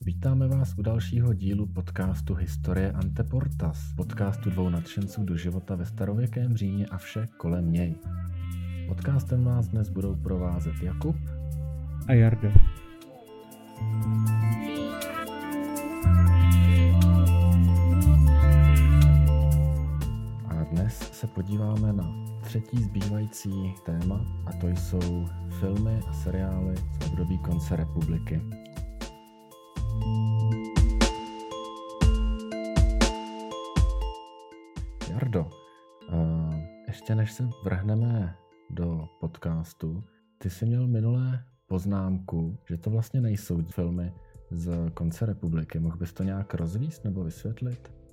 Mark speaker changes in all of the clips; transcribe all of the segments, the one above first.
Speaker 1: Vítáme vás u dalšího dílu podcastu Historie Anteportas, podcastu dvou nadšenců do života ve starověkém Římě a vše kolem něj. Podcastem vás dnes budou provázet Jakub
Speaker 2: a Jarda.
Speaker 1: A dnes se podíváme na třetí zbývající téma a to jsou filmy a seriály z období konce republiky. Jardo, ještě než se vrhneme do podcastu, ty jsi měl minulé poznámku, že to vlastně nejsou filmy z konce republiky. Mohl bys to nějak rozvíst nebo vysvětlit?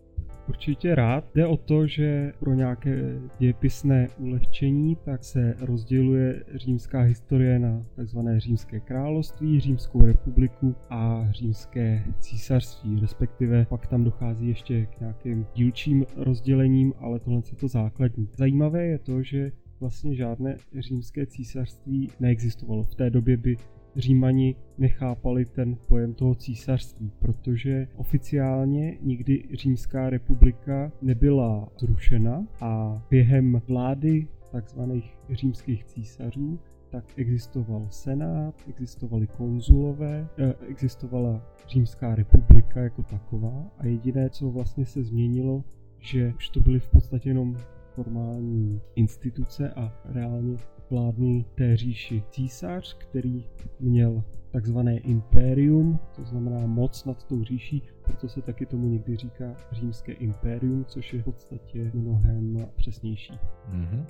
Speaker 2: Určitě rád. Jde o to, že pro nějaké dějepisné ulehčení tak se rozděluje římská historie na tzv. římské království, římskou republiku a římské císařství, respektive pak tam dochází ještě k nějakým dílčím rozdělením, ale tohle je to základní. Zajímavé je to, že vlastně žádné římské císařství neexistovalo. V té době by Římani nechápali ten pojem toho císařství, protože oficiálně nikdy Římská republika nebyla zrušena a během vlády takzvaných římských císařů tak existoval senát, existovali konzulové, eh, existovala Římská republika jako taková a jediné, co vlastně se změnilo, že už to byly v podstatě jenom formální instituce a reálně vládnul té říši císař, který měl takzvané impérium, to znamená moc nad tou říší, proto se taky tomu někdy říká římské impérium, což je v podstatě mnohem přesnější.
Speaker 1: Mm-hmm.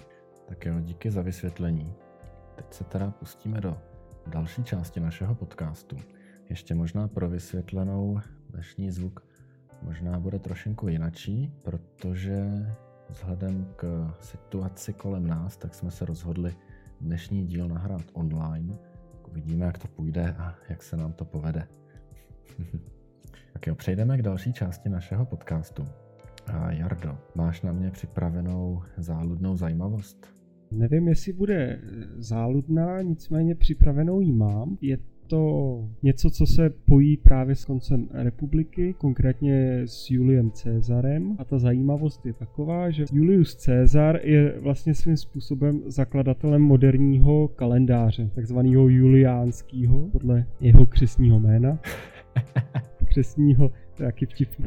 Speaker 1: Tak jo, díky za vysvětlení. Teď se teda pustíme do další části našeho podcastu. Ještě možná pro vysvětlenou dnešní zvuk možná bude trošinku jinačí, protože vzhledem k situaci kolem nás, tak jsme se rozhodli dnešní díl nahrát online. Uvidíme, jak to půjde a jak se nám to povede. tak jo, přejdeme k další části našeho podcastu. A Jardo, máš na mě připravenou záludnou zajímavost?
Speaker 2: Nevím, jestli bude záludná, nicméně připravenou ji mám. Je to něco, co se pojí právě s koncem republiky, konkrétně s Juliem Cezarem. A ta zajímavost je taková, že Julius Cezar je vlastně svým způsobem zakladatelem moderního kalendáře, takzvaného juliánského, podle jeho křesního jména. křesního, to je jaký vtipný.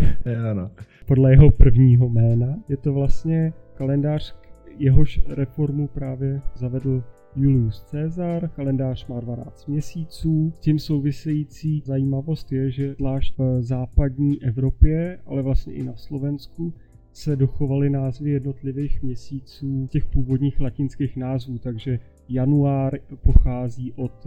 Speaker 1: Ano.
Speaker 2: Podle jeho prvního jména. Je to vlastně kalendář, jehož reformu právě zavedl Julius Caesar, kalendář má 12 měsíců. S tím související zajímavost je, že zvlášť v západní Evropě, ale vlastně i na Slovensku, se dochovaly názvy jednotlivých měsíců těch původních latinských názvů, takže január pochází od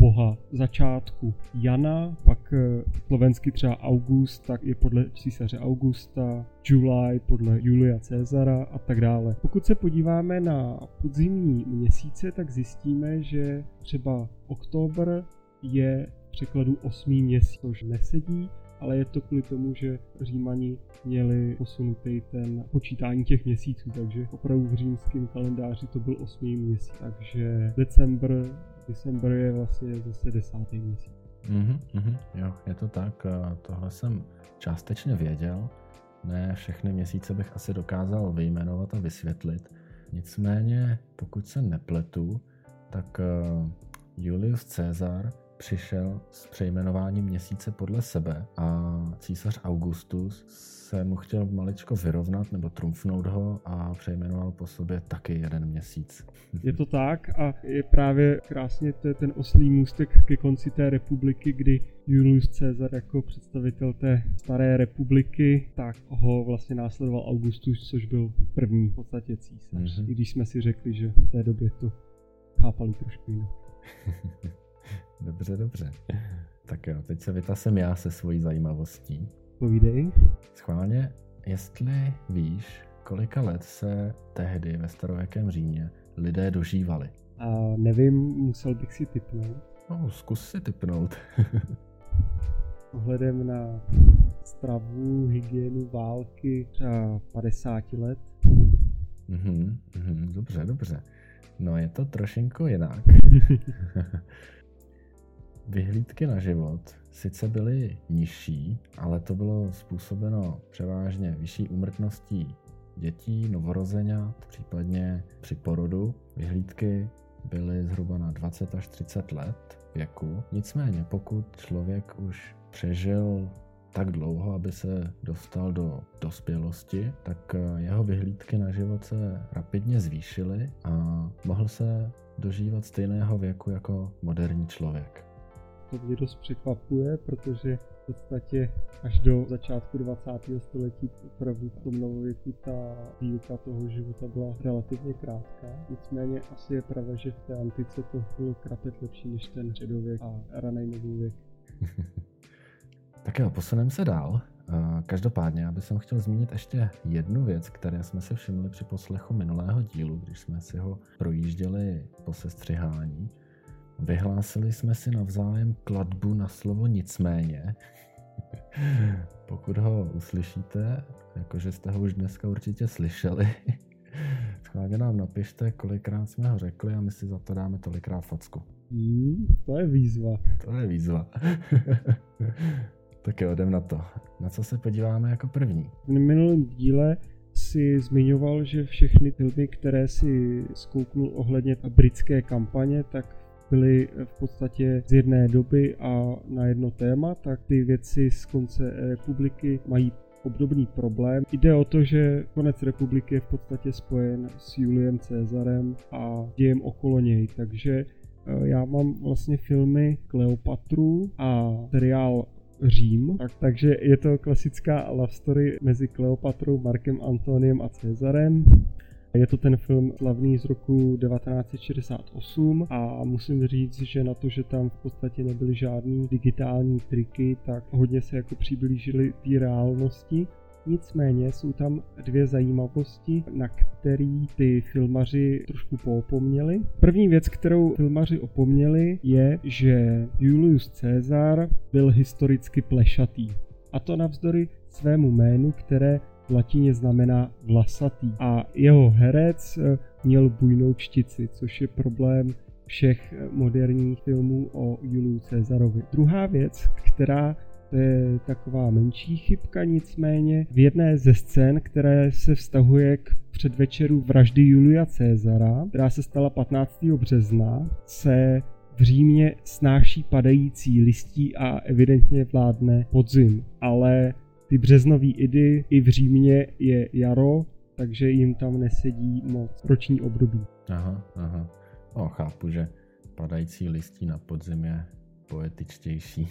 Speaker 2: boha začátku Jana, pak eh, slovensky třeba August, tak je podle císaře Augusta, July podle Julia Cezara a tak dále. Pokud se podíváme na podzimní měsíce, tak zjistíme, že třeba oktober je v překladu osmý měsíc, což nesedí, ale je to kvůli tomu, že Římani měli posunutý ten počítání těch měsíců, takže opravdu v římském kalendáři to byl osmý měsíc, takže december December je vlastně zase desátý měsíc.
Speaker 1: Mhm, mhm, jo, je to tak. Tohle jsem částečně věděl. Ne všechny měsíce bych asi dokázal vyjmenovat a vysvětlit. Nicméně, pokud se nepletu, tak eh, Julius Caesar přišel s přejmenováním měsíce podle sebe a císař Augustus se mu chtěl maličko vyrovnat nebo trumfnout ho a přejmenoval po sobě taky jeden měsíc.
Speaker 2: Je to tak a je právě krásně to je ten oslý můstek ke konci té republiky, kdy Julius Caesar jako představitel té staré republiky, tak ho vlastně následoval Augustus, což byl první v podstatě císař. Mm-hmm. I když jsme si řekli, že v té době to chápali trošku jinak.
Speaker 1: dobře, dobře. Tak jo, teď se vytasem já se svojí zajímavostí.
Speaker 2: Povídej.
Speaker 1: Schválně, jestli víš, kolika let se tehdy ve starověkém Římě lidé dožívali?
Speaker 2: A nevím, musel bych si typnout.
Speaker 1: No, zkus si typnout.
Speaker 2: Ohledem na stravu, hygienu, války třeba 50 let.
Speaker 1: Mhm, mhm, dobře, dobře. No je to trošinku jinak. Vyhlídky na život sice byly nižší, ale to bylo způsobeno převážně vyšší úmrtností dětí, novorozenat, případně při porodu. Vyhlídky byly zhruba na 20 až 30 let věku. Nicméně, pokud člověk už přežil tak dlouho, aby se dostal do dospělosti, tak eh, jeho vyhlídky na život se rapidně zvýšily a mohl se dožívat stejného věku jako moderní člověk.
Speaker 2: To mě dost překvapuje, protože v podstatě až do začátku 20. století opravdu v tom novověku ta dílka toho života byla relativně krátká. Nicméně asi je pravda, že v té antice to bylo krapet lepší než ten středověk a raný novověk.
Speaker 1: tak jo, posuneme se dál. Každopádně, aby jsem chtěl zmínit ještě jednu věc, které jsme si všimli při poslechu minulého dílu, když jsme si ho projížděli po sestřihání. Vyhlásili jsme si navzájem kladbu na slovo nicméně. Pokud ho uslyšíte, jakože jste ho už dneska určitě slyšeli, schválně nám napište, kolikrát jsme ho řekli a my si za to dáme tolikrát facku.
Speaker 2: Hmm, to je výzva.
Speaker 1: To je výzva. tak jo, jdem na to. Na co se podíváme jako první?
Speaker 2: V minulém díle si zmiňoval, že všechny filmy, které si zkouknul ohledně britské kampaně, tak byly v podstatě z jedné doby a na jedno téma, tak ty věci z konce republiky mají obdobný problém. Jde o to, že konec republiky je v podstatě spojen s Juliem Cezarem a dějem okolo něj, takže eh, já mám vlastně filmy Kleopatru a seriál Řím, tak, takže je to klasická love story mezi Kleopatrou, Markem Antoniem a Cezarem. Je to ten film slavný z roku 1968 a musím říct, že na to, že tam v podstatě nebyly žádný digitální triky, tak hodně se jako přiblížili té reálnosti. Nicméně jsou tam dvě zajímavosti, na který ty filmaři trošku poopomněli. První věc, kterou filmaři opomněli, je, že Julius Caesar byl historicky plešatý. A to navzdory svému jménu, které v latině znamená vlasatý. A jeho herec eh, měl bujnou čtici, což je problém všech eh, moderních filmů o Juliu Caesarovi. Druhá věc, která to je taková menší chybka, nicméně v jedné ze scén, které se vztahuje k předvečeru vraždy Julia Cezara, která se stala 15. března, se v Římě snáší padající listí a evidentně vládne podzim. Ale ty březnový idy i v Římě je jaro, takže jim tam nesedí moc roční období.
Speaker 1: Aha, aha. No, chápu, že padající listí na podzim je poetičtější.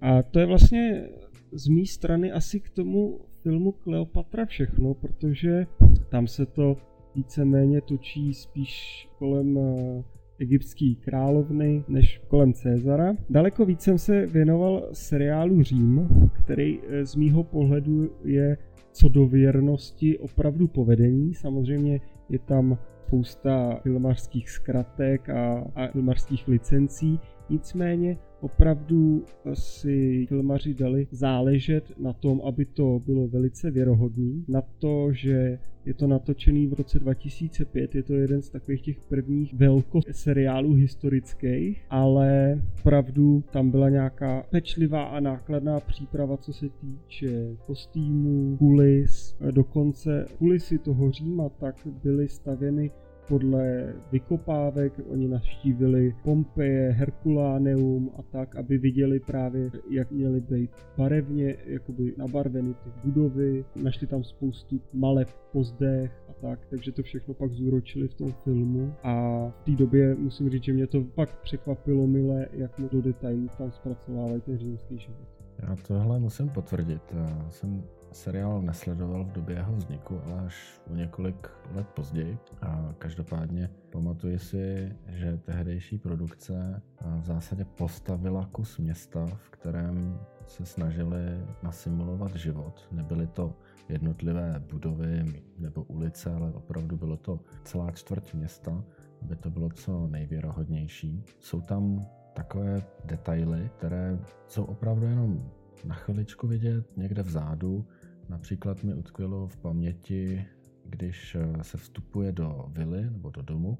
Speaker 2: A to je vlastně z mé strany asi k tomu filmu Kleopatra všechno, protože tam se to víceméně točí spíš kolem eh, egyptské královny než kolem Cezara. Daleko víc jsem se věnoval seriálu Řím, který eh, z mýho pohledu je co do věrnosti opravdu povedení. Samozřejmě je tam spousta filmařských zkratek a, a filmařských licencí, nicméně opravdu si filmaři dali záležet na tom, aby to bylo velice věrohodný, na to, že je to natočený v roce 2005, je to jeden z takových těch prvních velko seriálů historických, ale opravdu tam byla nějaká pečlivá a nákladná příprava, co se týče kostýmů, kulis, dokonce kulisy toho Říma tak byly stavěny podle vykopávek oni navštívili Pompeje, Herkuláneum a tak, aby viděli právě, jak měly být barevně jakoby nabarveny ty budovy. Našli tam spoustu maleb po zdech a tak, takže to všechno pak zúročili v tom filmu a v té době musím říct, že mě to pak překvapilo milé, jak mu do detailů tam zpracovávají ten římský život.
Speaker 1: Já tohle musím potvrdit. Já jsem seriál nesledoval v době jeho vzniku, ale až o několik let později. A každopádně pamatuji si, že tehdejší produkce v zásadě postavila kus města, v kterém se snažili nasimulovat život. Nebyly to jednotlivé budovy nebo ulice, ale opravdu bylo to celá čtvrť města, aby to bylo co nejvěrohodnější. Jsou tam takové detaily, které jsou opravdu jenom na chviličku vidět někde vzadu, Například mi utkvělo v paměti, když eh, se vstupuje do vily nebo do domu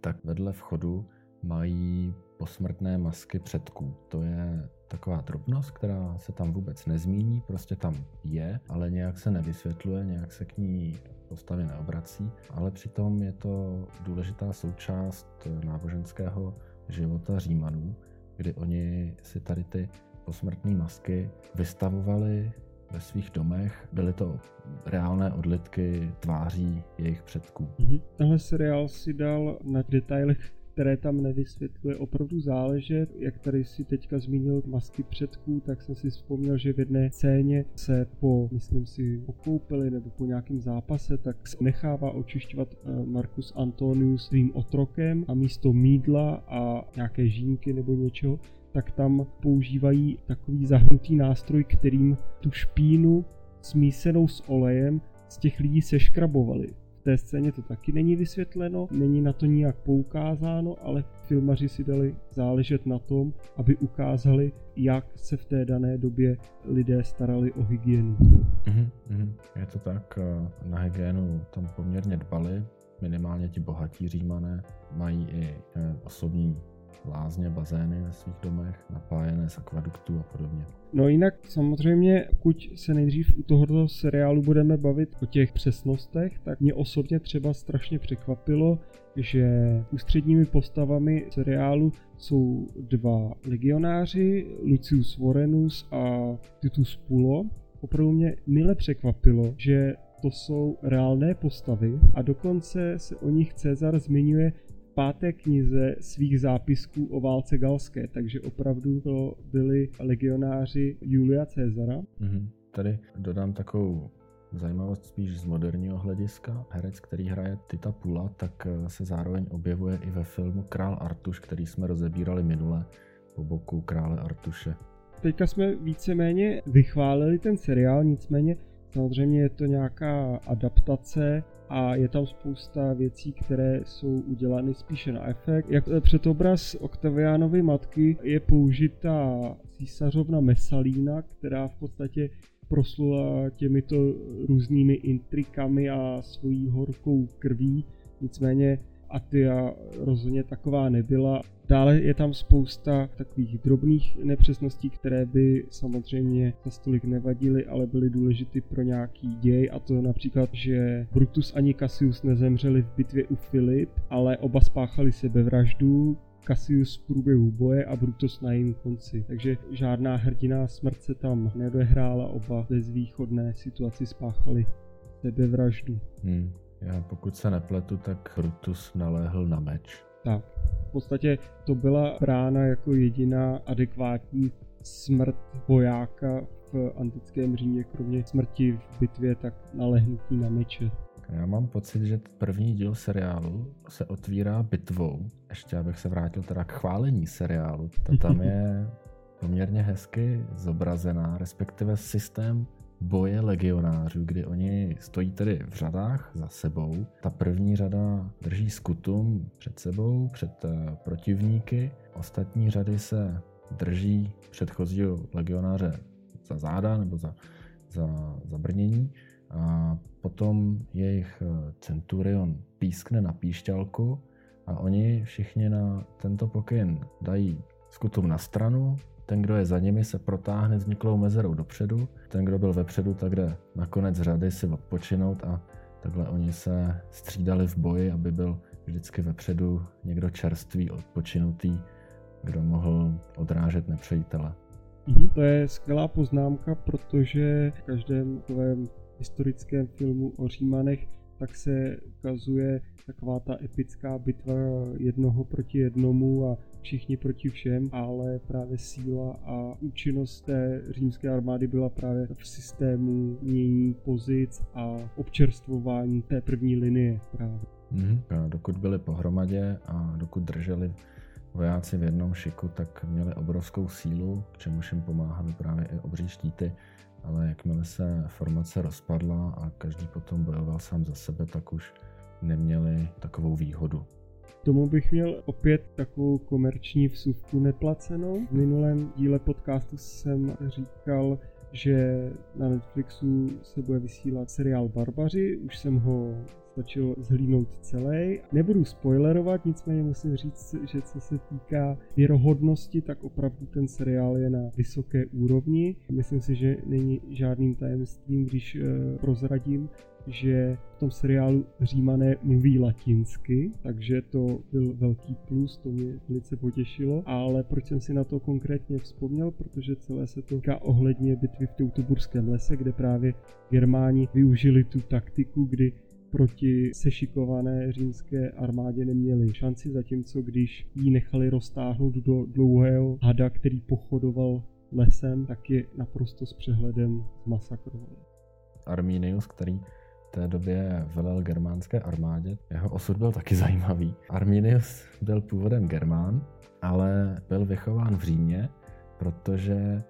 Speaker 1: tak vedle vchodu mají posmrtné masky předků. To je taková drobnost, která se tam vůbec nezmíní, prostě tam je, ale nějak se nevysvětluje, nějak se k ní postavy neobrací, ale přitom je to důležitá součást náboženského života Římanů, kdy oni si tady ty posmrtné masky vystavovali ve svých domech. Byly to reálné odlitky tváří jejich předků.
Speaker 2: Mm-hmm. Tenhle seriál si dal na detailech které tam nevysvětluje, opravdu záležet. Jak tady si teďka zmínil masky předků, tak jsem si vzpomněl, že v jedné scéně se po, myslím si, pokoupili nebo po nějakém zápase, tak nechává očišťovat eh, Marcus Antonius svým otrokem a místo mídla a nějaké žínky nebo něčeho, tak tam používají takový zahnutý nástroj, kterým tu špínu smísenou s olejem z těch lidí seškrabovali. Té scéně to taky není vysvětleno, není na to nijak poukázáno, ale filmaři si dali záležet na tom, aby ukázali, jak se v té dané době lidé starali o hygienu.
Speaker 1: Mm-hmm, je to tak, eh, na hygienu tam poměrně dbali, minimálně ti bohatí římané mají i eh, osobní lázně, bazény ve svých domech, napájené z akvaduktů a podobně.
Speaker 2: No jinak samozřejmě, pokud se nejdřív u tohoto seriálu budeme bavit o těch přesnostech, tak mě osobně třeba strašně překvapilo, že ústředními postavami seriálu jsou dva legionáři, Lucius Vorenus a Titus Pulo. Opravdu mě mile překvapilo, že to jsou reálné postavy a dokonce se o nich Cezar zmiňuje páté knize svých zápisků o válce galské, takže opravdu to byli legionáři Julia Cezara.
Speaker 1: Mm-hmm. Tady dodám takovou zajímavost spíš z moderního hlediska. Herec, který hraje Tita Pula, tak eh, se zároveň objevuje i ve filmu Král Artuš, který jsme rozebírali minule po boku krále Artuše.
Speaker 2: Teďka jsme víceméně vychválili ten seriál, nicméně samozřejmě je to nějaká adaptace a je tam spousta věcí, které jsou udělány spíše na efekt. Jak předobraz Octavianovy matky je použita císařovna Mesalína, která v podstatě proslula těmito různými intrikami a svojí horkou krví. Nicméně Atia rozhodně taková nebyla. Dále je tam spousta takových drobných nepřesností, které by samozřejmě za stolik nevadily, ale byly důležité pro nějaký děj a to například, že Brutus ani Cassius nezemřeli v bitvě u Filip, ale oba spáchali sebevraždu, Cassius v průběhu boje a Brutus na jejím konci. Takže žádná hrdiná smrt se tam nedehrála, oba ve zvýchodné situaci spáchali sebevraždu.
Speaker 1: Hmm. Já pokud se nepletu, tak Brutus naléhl na meč.
Speaker 2: Tak, v podstatě to byla brána jako jediná adekvátní smrt vojáka v antickém Římě, kromě smrti v bitvě, tak nalehnutí na meče.
Speaker 1: Já mám pocit, že první díl seriálu se otvírá bitvou. Ještě abych se vrátil teda k chválení seriálu. Ta tam je poměrně hezky zobrazená, respektive systém boje legionářů, kdy oni stojí tedy v řadách za sebou. Ta první řada drží skutum před sebou, před eh, protivníky. Ostatní řady se drží předchozího legionáře za záda nebo za, za, za brnění. A potom jejich eh, centurion pískne na píšťalku a oni všichni na tento pokyn dají skutum na stranu, ten, kdo je za nimi, se protáhne vzniklou mezerou dopředu. Ten, kdo byl vepředu, tak jde na konec řady si odpočinout a takhle oni se střídali v boji, aby byl vždycky vepředu někdo čerstvý, odpočinutý, kdo mohl odrážet nepřejitele.
Speaker 2: Mhm, to je skvělá poznámka, protože v každém historickém filmu o Římanech tak se ukazuje taková ta epická bitva jednoho proti jednomu a všichni proti všem, ale právě síla a účinnost té římské armády byla právě v systému mění pozic a občerstvování té první linie právě.
Speaker 1: Mm-hmm. Dokud byli pohromadě a dokud drželi vojáci v jednom šiku, tak měli obrovskou sílu, k čemuž jim pomáhali právě i obří štíty, ale jakmile se formace rozpadla a každý potom bojoval sám za sebe, tak už neměli takovou výhodu.
Speaker 2: Tomu bych měl opět takovou komerční vsuvku neplacenou. V minulém díle podcastu jsem říkal, že na Netflixu se bude vysílat seriál Barbaři, už jsem ho stačilo zhlídnout celý. Nebudu spoilerovat, nicméně musím říct, že co se týká věrohodnosti, tak opravdu ten seriál je na vysoké úrovni. Myslím si, že není žádným tajemstvím, když uh, prozradím, že v tom seriálu Římané mluví latinsky, takže to byl velký plus, to mě velice potěšilo. Ale proč jsem si na to konkrétně vzpomněl, protože celé se to týká ohledně bitvy v Teutoburském lese, kde právě Germáni využili tu taktiku, kdy proti sešikované římské armádě neměli šanci, zatímco když ji nechali roztáhnout do dlouhého hada, který pochodoval lesem, tak je naprosto s přehledem zmasakrovali.
Speaker 1: Arminius, který té době velel germánské armádě. Jeho osud byl taky zajímavý. Arminius byl původem Germán, ale byl vychován v Římě, protože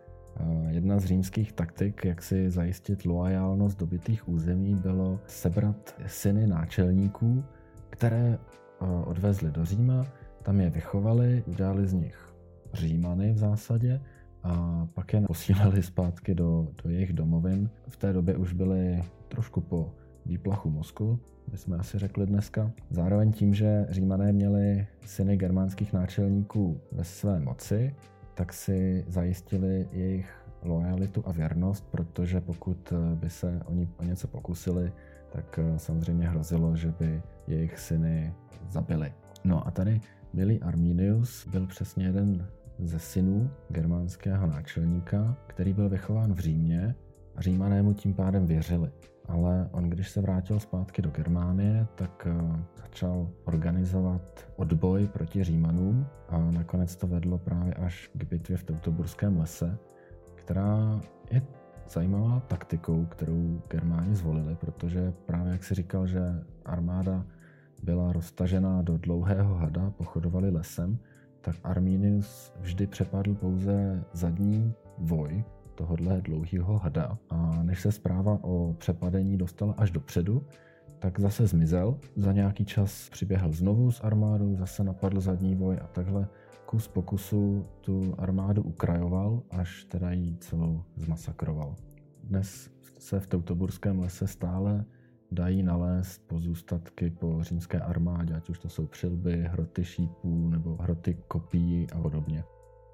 Speaker 1: jedna z římských taktik, jak si zajistit loajálnost dobitých území, bylo sebrat syny náčelníků, které eh, odvezli do Říma, tam je vychovali, udělali z nich Římany v zásadě a pak je posílali zpátky do, do jejich domovin. V té době už byli trošku po výplachu mozku, bychom asi řekli dneska. Zároveň tím, že římané měli syny germánských náčelníků ve své moci, tak si zajistili jejich lojalitu a věrnost, protože pokud by se oni o něco pokusili, tak eh, samozřejmě hrozilo, že by jejich syny zabili. No a tady milý Arminius byl přesně jeden ze synů germánského náčelníka, který byl vychován v Římě a římané mu tím pádem věřili ale on, když se vrátil zpátky do Germánie, tak eh, začal organizovat odboj proti Římanům a nakonec to vedlo právě až k bitvě v Teutoburském lese, která je zajímavá taktikou, kterou Germáni zvolili, protože právě jak si říkal, že armáda byla roztažená do dlouhého hada, pochodovali lesem, tak Arminius vždy přepadl pouze zadní voj, tohohle dlouhého hada a než se zpráva o přepadení dostala až dopředu, tak zase zmizel. Za nějaký čas přiběhl znovu s armádou, zase napadl zadní voj a takhle kus po kusu tu armádu ukrajoval, až teda jí celou zmasakroval. Dnes se v Teutoburském lese stále dají nalézt pozůstatky po římské armádě, ať už to jsou přilby, hroty šípů nebo hroty kopí a podobně.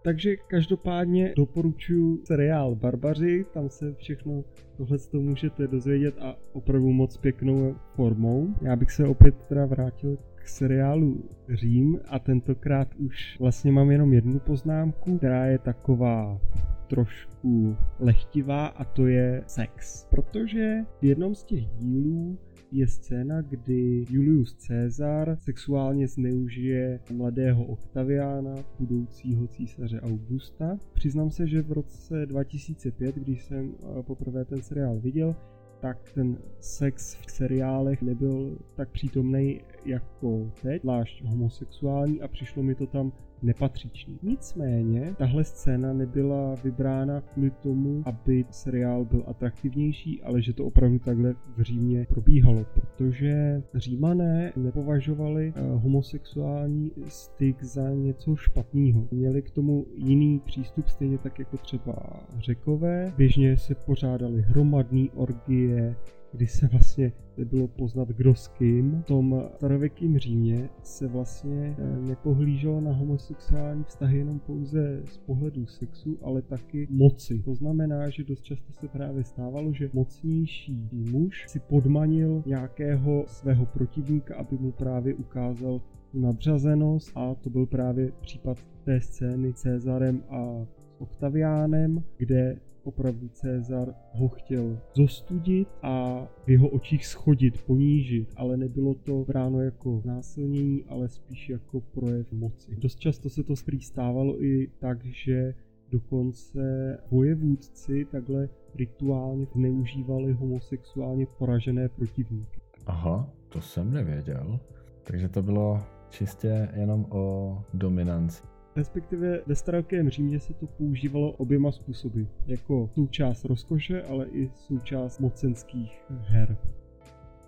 Speaker 2: Takže každopádně doporučuji seriál Barbaři, tam se všechno tohle to můžete dozvědět a opravdu moc pěknou formou. Já bych se opět teda vrátil k seriálu Řím a tentokrát už vlastně mám jenom jednu poznámku, která je taková trošku lehtivá a to je sex. Protože v jednom z těch dílů je scéna, kdy Julius Caesar sexuálně zneužije mladého Octaviana, budoucího císaře Augusta. Přiznám se, že v roce 2005, když jsem eh, poprvé ten seriál viděl, tak ten sex v seriálech nebyl tak přítomný jako teď, zvlášť homosexuální a přišlo mi to tam nepatřičný. Nicméně, tahle scéna nebyla vybrána kvůli tomu, aby seriál byl atraktivnější, ale že to opravdu takhle v Římě probíhalo, protože Římané nepovažovali eh, homosexuální styk za něco špatného. Měli k tomu jiný přístup, stejně tak jako třeba řekové. Běžně se pořádali hromadné orgie, kdy se vlastně bylo poznat kdo s kým. V tom starověkém Římě se vlastně eh, nepohlíželo na homosexuální vztahy jenom pouze z pohledu sexu, ale taky moci. To znamená, že dost často se právě stávalo, že mocnější muž si podmanil nějakého svého protivníka, aby mu právě ukázal nadřazenost a to byl právě případ té scény Cezarem a Octaviánem, kde opravdu Cezar ho chtěl zostudit a v jeho očích schodit, ponížit, ale nebylo to bráno jako násilnění, ale spíš jako projev moci. Dost často se to stávalo i tak, že dokonce vojevůdci takhle rituálně zneužívali homosexuálně poražené protivníky.
Speaker 1: Aha, to jsem nevěděl. Takže to bylo čistě jenom o dominanci
Speaker 2: respektive ve starověkém Římě se to používalo oběma způsoby, jako součást rozkoše, ale i součást mocenských her.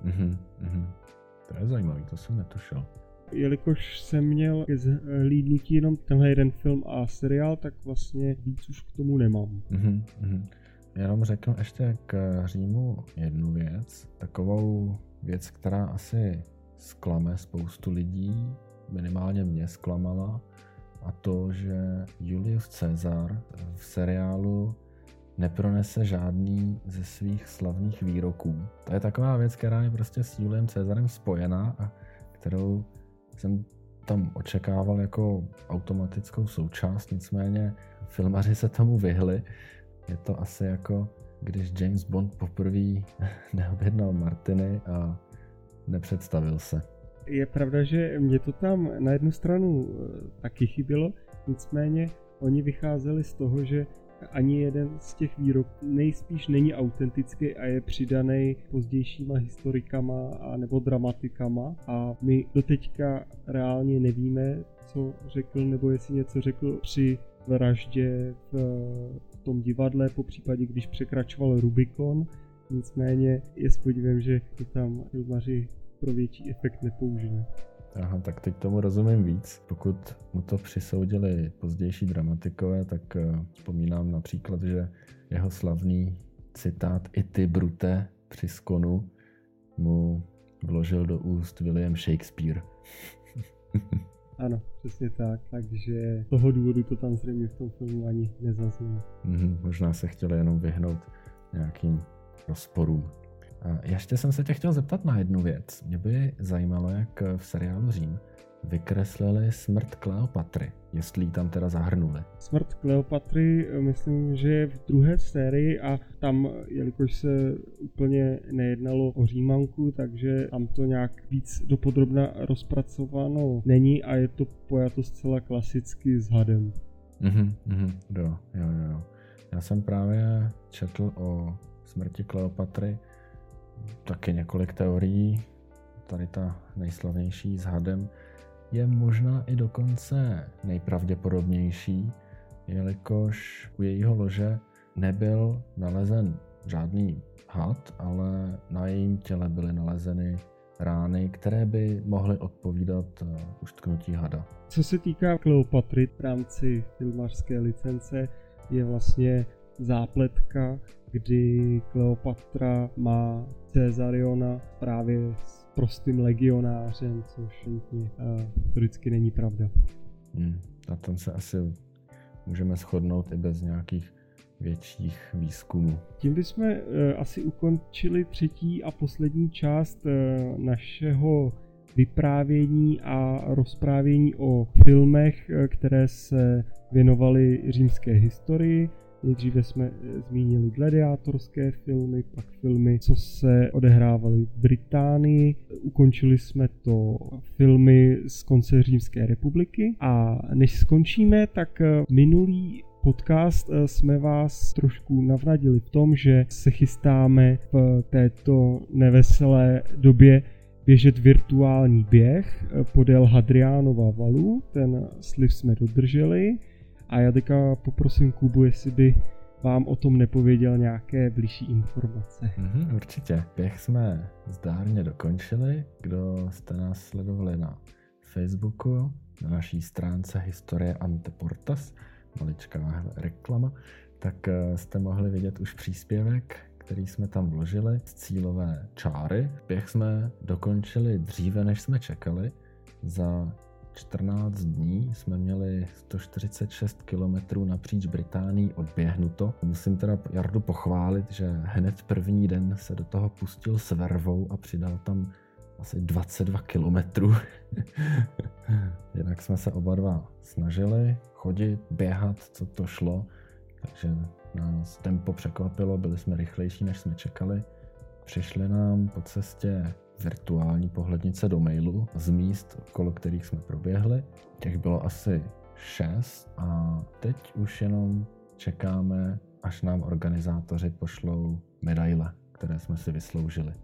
Speaker 1: Mhm, mhm. To je zajímavý, to jsem netušil.
Speaker 2: Jelikož jsem měl ke zhlídnutí jenom tenhle jeden film a seriál, tak vlastně víc už k tomu nemám.
Speaker 1: Mhm, mhm. Jenom řeknu ještě k Římu jednu věc, takovou věc, která asi zklame spoustu lidí, minimálně mě zklamala, a to, že Julius Caesar v seriálu nepronese žádný ze svých slavných výroků. To je taková věc, která je prostě s Juliem Cezarem spojená a kterou jsem tam očekával jako automatickou součást, nicméně filmaři se tomu vyhli. Je to asi jako když James Bond poprvé neobjednal Martiny a nepředstavil se.
Speaker 2: Je pravda, že mě to tam na jednu stranu eh, taky chybělo, nicméně oni vycházeli z toho, že ani jeden z těch výroků nejspíš není autentický a je přidaný pozdějšíma historikama a nebo dramatikama a my doteďka reálně nevíme, co řekl nebo jestli něco řekl při vraždě v, v tom divadle, po případě když překračoval Rubikon. Nicméně je s podívem, že to tam filmaři pro větší efekt nepoužili.
Speaker 1: Aha, tak teď tomu rozumím víc. Pokud mu to přisoudili pozdější dramatikové, tak uh, vzpomínám například, že jeho slavný citát I ty, Brute, při skonu mu vložil do úst William Shakespeare.
Speaker 2: ano, přesně tak, takže z toho důvodu to tam zřejmě v tom filmu ani nezaznělo.
Speaker 1: Mm-hmm, možná se chtěli jenom vyhnout nějakým rozporům. Ještě jsem se tě chtěl zeptat na jednu věc. Mě by zajímalo, jak v seriálu Řím vykreslili smrt Kleopatry, jestli ji tam teda zahrnuli.
Speaker 2: Smrt Kleopatry, myslím, že je v druhé sérii a tam, jelikož se úplně nejednalo o Římanku, takže tam to nějak víc dopodrobna rozpracováno není a je to pojato zcela klasicky s hadem.
Speaker 1: Mhm, mhm, jo, jo, jo. Já jsem právě četl o smrti Kleopatry taky několik teorií. Tady ta nejslavnější s hadem je možná i dokonce nejpravděpodobnější, jelikož u jejího lože nebyl nalezen žádný had, ale na jejím těle byly nalezeny rány, které by mohly odpovídat eh, uštknutí hada.
Speaker 2: Co se týká Kleopatry v rámci filmařské licence, je vlastně zápletka, kdy Kleopatra má Cezariona právě s prostým legionářem, což nutně uh, vždycky není pravda.
Speaker 1: Hmm, na tom se asi můžeme shodnout i bez nějakých větších výzkumů.
Speaker 2: Tím bychom uh, asi ukončili třetí a poslední část uh, našeho vyprávění a rozprávění o filmech, které se věnovaly římské historii. Nejdříve jsme eh, zmínili gladiátorské filmy, pak filmy, co se odehrávaly v Británii. Ukončili jsme to filmy z konce Římské republiky. A než skončíme, tak eh, minulý podcast eh, jsme vás trošku navnadili v tom, že se chystáme v této neveselé době běžet virtuální běh podél Hadriánova valu. Ten slib jsme dodrželi. A já teďka poprosím Kubu, jestli by vám o tom nepověděl nějaké blížší informace.
Speaker 1: Mm-hmm, určitě. Běh jsme zdárně dokončili. Kdo jste nás sledovali na Facebooku, na naší stránce Historie Anteportas, maličká reklama, tak eh, jste mohli vidět už příspěvek, který jsme tam vložili z cílové čáry. Běh jsme dokončili dříve, než jsme čekali. Za 14 dní jsme měli 146 km napříč Británii odběhnuto. Musím teda Jardu pochválit, že hned první den se do toho pustil s vervou a přidal tam asi 22 kilometrů. Jinak jsme se oba dva snažili chodit, běhat, co to šlo, takže nás tempo překvapilo, byli jsme rychlejší, než jsme čekali. Přišli nám po cestě virtuální pohlednice do mailu z míst, okolo kterých jsme proběhli. Těch bylo asi šest a teď už jenom čekáme, až nám organizátoři pošlou medaile, které jsme si vysloužili.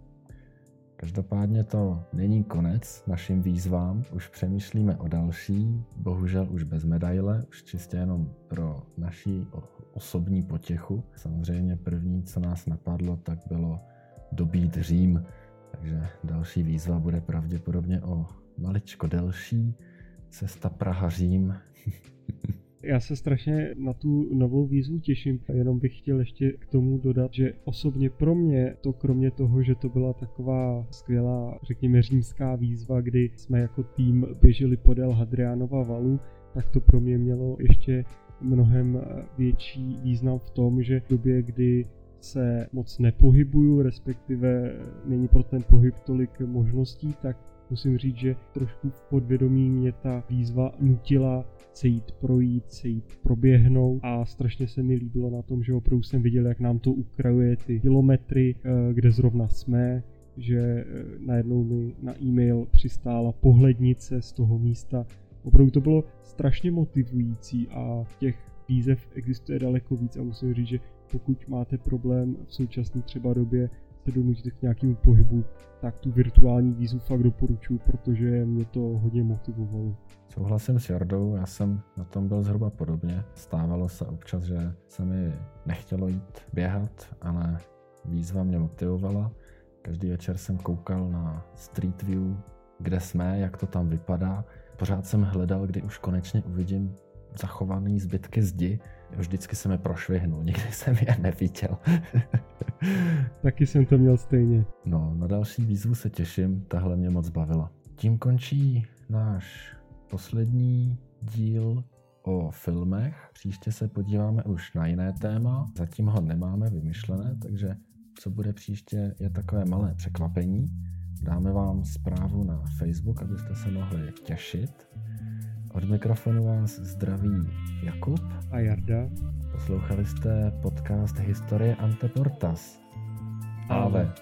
Speaker 1: Každopádně to není konec našim výzvám, už přemýšlíme o další, bohužel už bez medaile, už čistě jenom pro naší osobní potěchu. Samozřejmě první, co nás napadlo, tak bylo dobít Řím, takže další výzva bude pravděpodobně o maličko delší. Cesta Praha-Řím.
Speaker 2: Já se strašně na tu novou výzvu těším, jenom bych chtěl ještě k tomu dodat, že osobně pro mě to kromě toho, že to byla taková skvělá, řekněme, římská výzva, kdy jsme jako tým běželi podél Hadrianova valu, tak to pro mě mělo ještě mnohem větší význam v tom, že v době, kdy se moc nepohybuju, respektive není pro ten pohyb tolik možností, tak musím říct, že trošku v podvědomí mě ta výzva nutila se jít projít, se jít proběhnout a strašně se mi líbilo na tom, že opravdu jsem viděl, jak nám to ukrajuje ty kilometry, eh, kde zrovna jsme, že eh, najednou mi na e-mail přistála pohlednice z toho místa. Opravdu to bylo strašně motivující a těch výzev existuje daleko víc a musím říct, že pokud máte problém v současné třeba době se donutit k nějakému pohybu, tak tu virtuální výzvu fakt doporučuji, protože mě to hodně motivovalo.
Speaker 1: Souhlasím s Jardou, já jsem na tom byl zhruba podobně. Stávalo se občas, že se mi nechtělo jít běhat, ale výzva mě motivovala. Každý večer jsem koukal na Street View, kde jsme, jak to tam vypadá. Pořád jsem hledal, kdy už konečně uvidím zachovaný zbytky zdi. Vždycky jsem je prošvihnul, nikdy jsem je neviděl.
Speaker 2: Taky jsem to měl stejně.
Speaker 1: No, na další výzvu se těším, tahle mě moc bavila. Tím končí náš poslední díl o filmech. Příště se podíváme už na jiné téma. Zatím ho nemáme vymyšlené, takže co bude příště je takové malé překvapení. Dáme vám zprávu na Facebook, abyste se mohli těšit. Od mikrofonu vás zdraví Jakub
Speaker 2: a Jarda.
Speaker 1: Poslouchali jste podcast Historie Anteportas. Ave. Ave.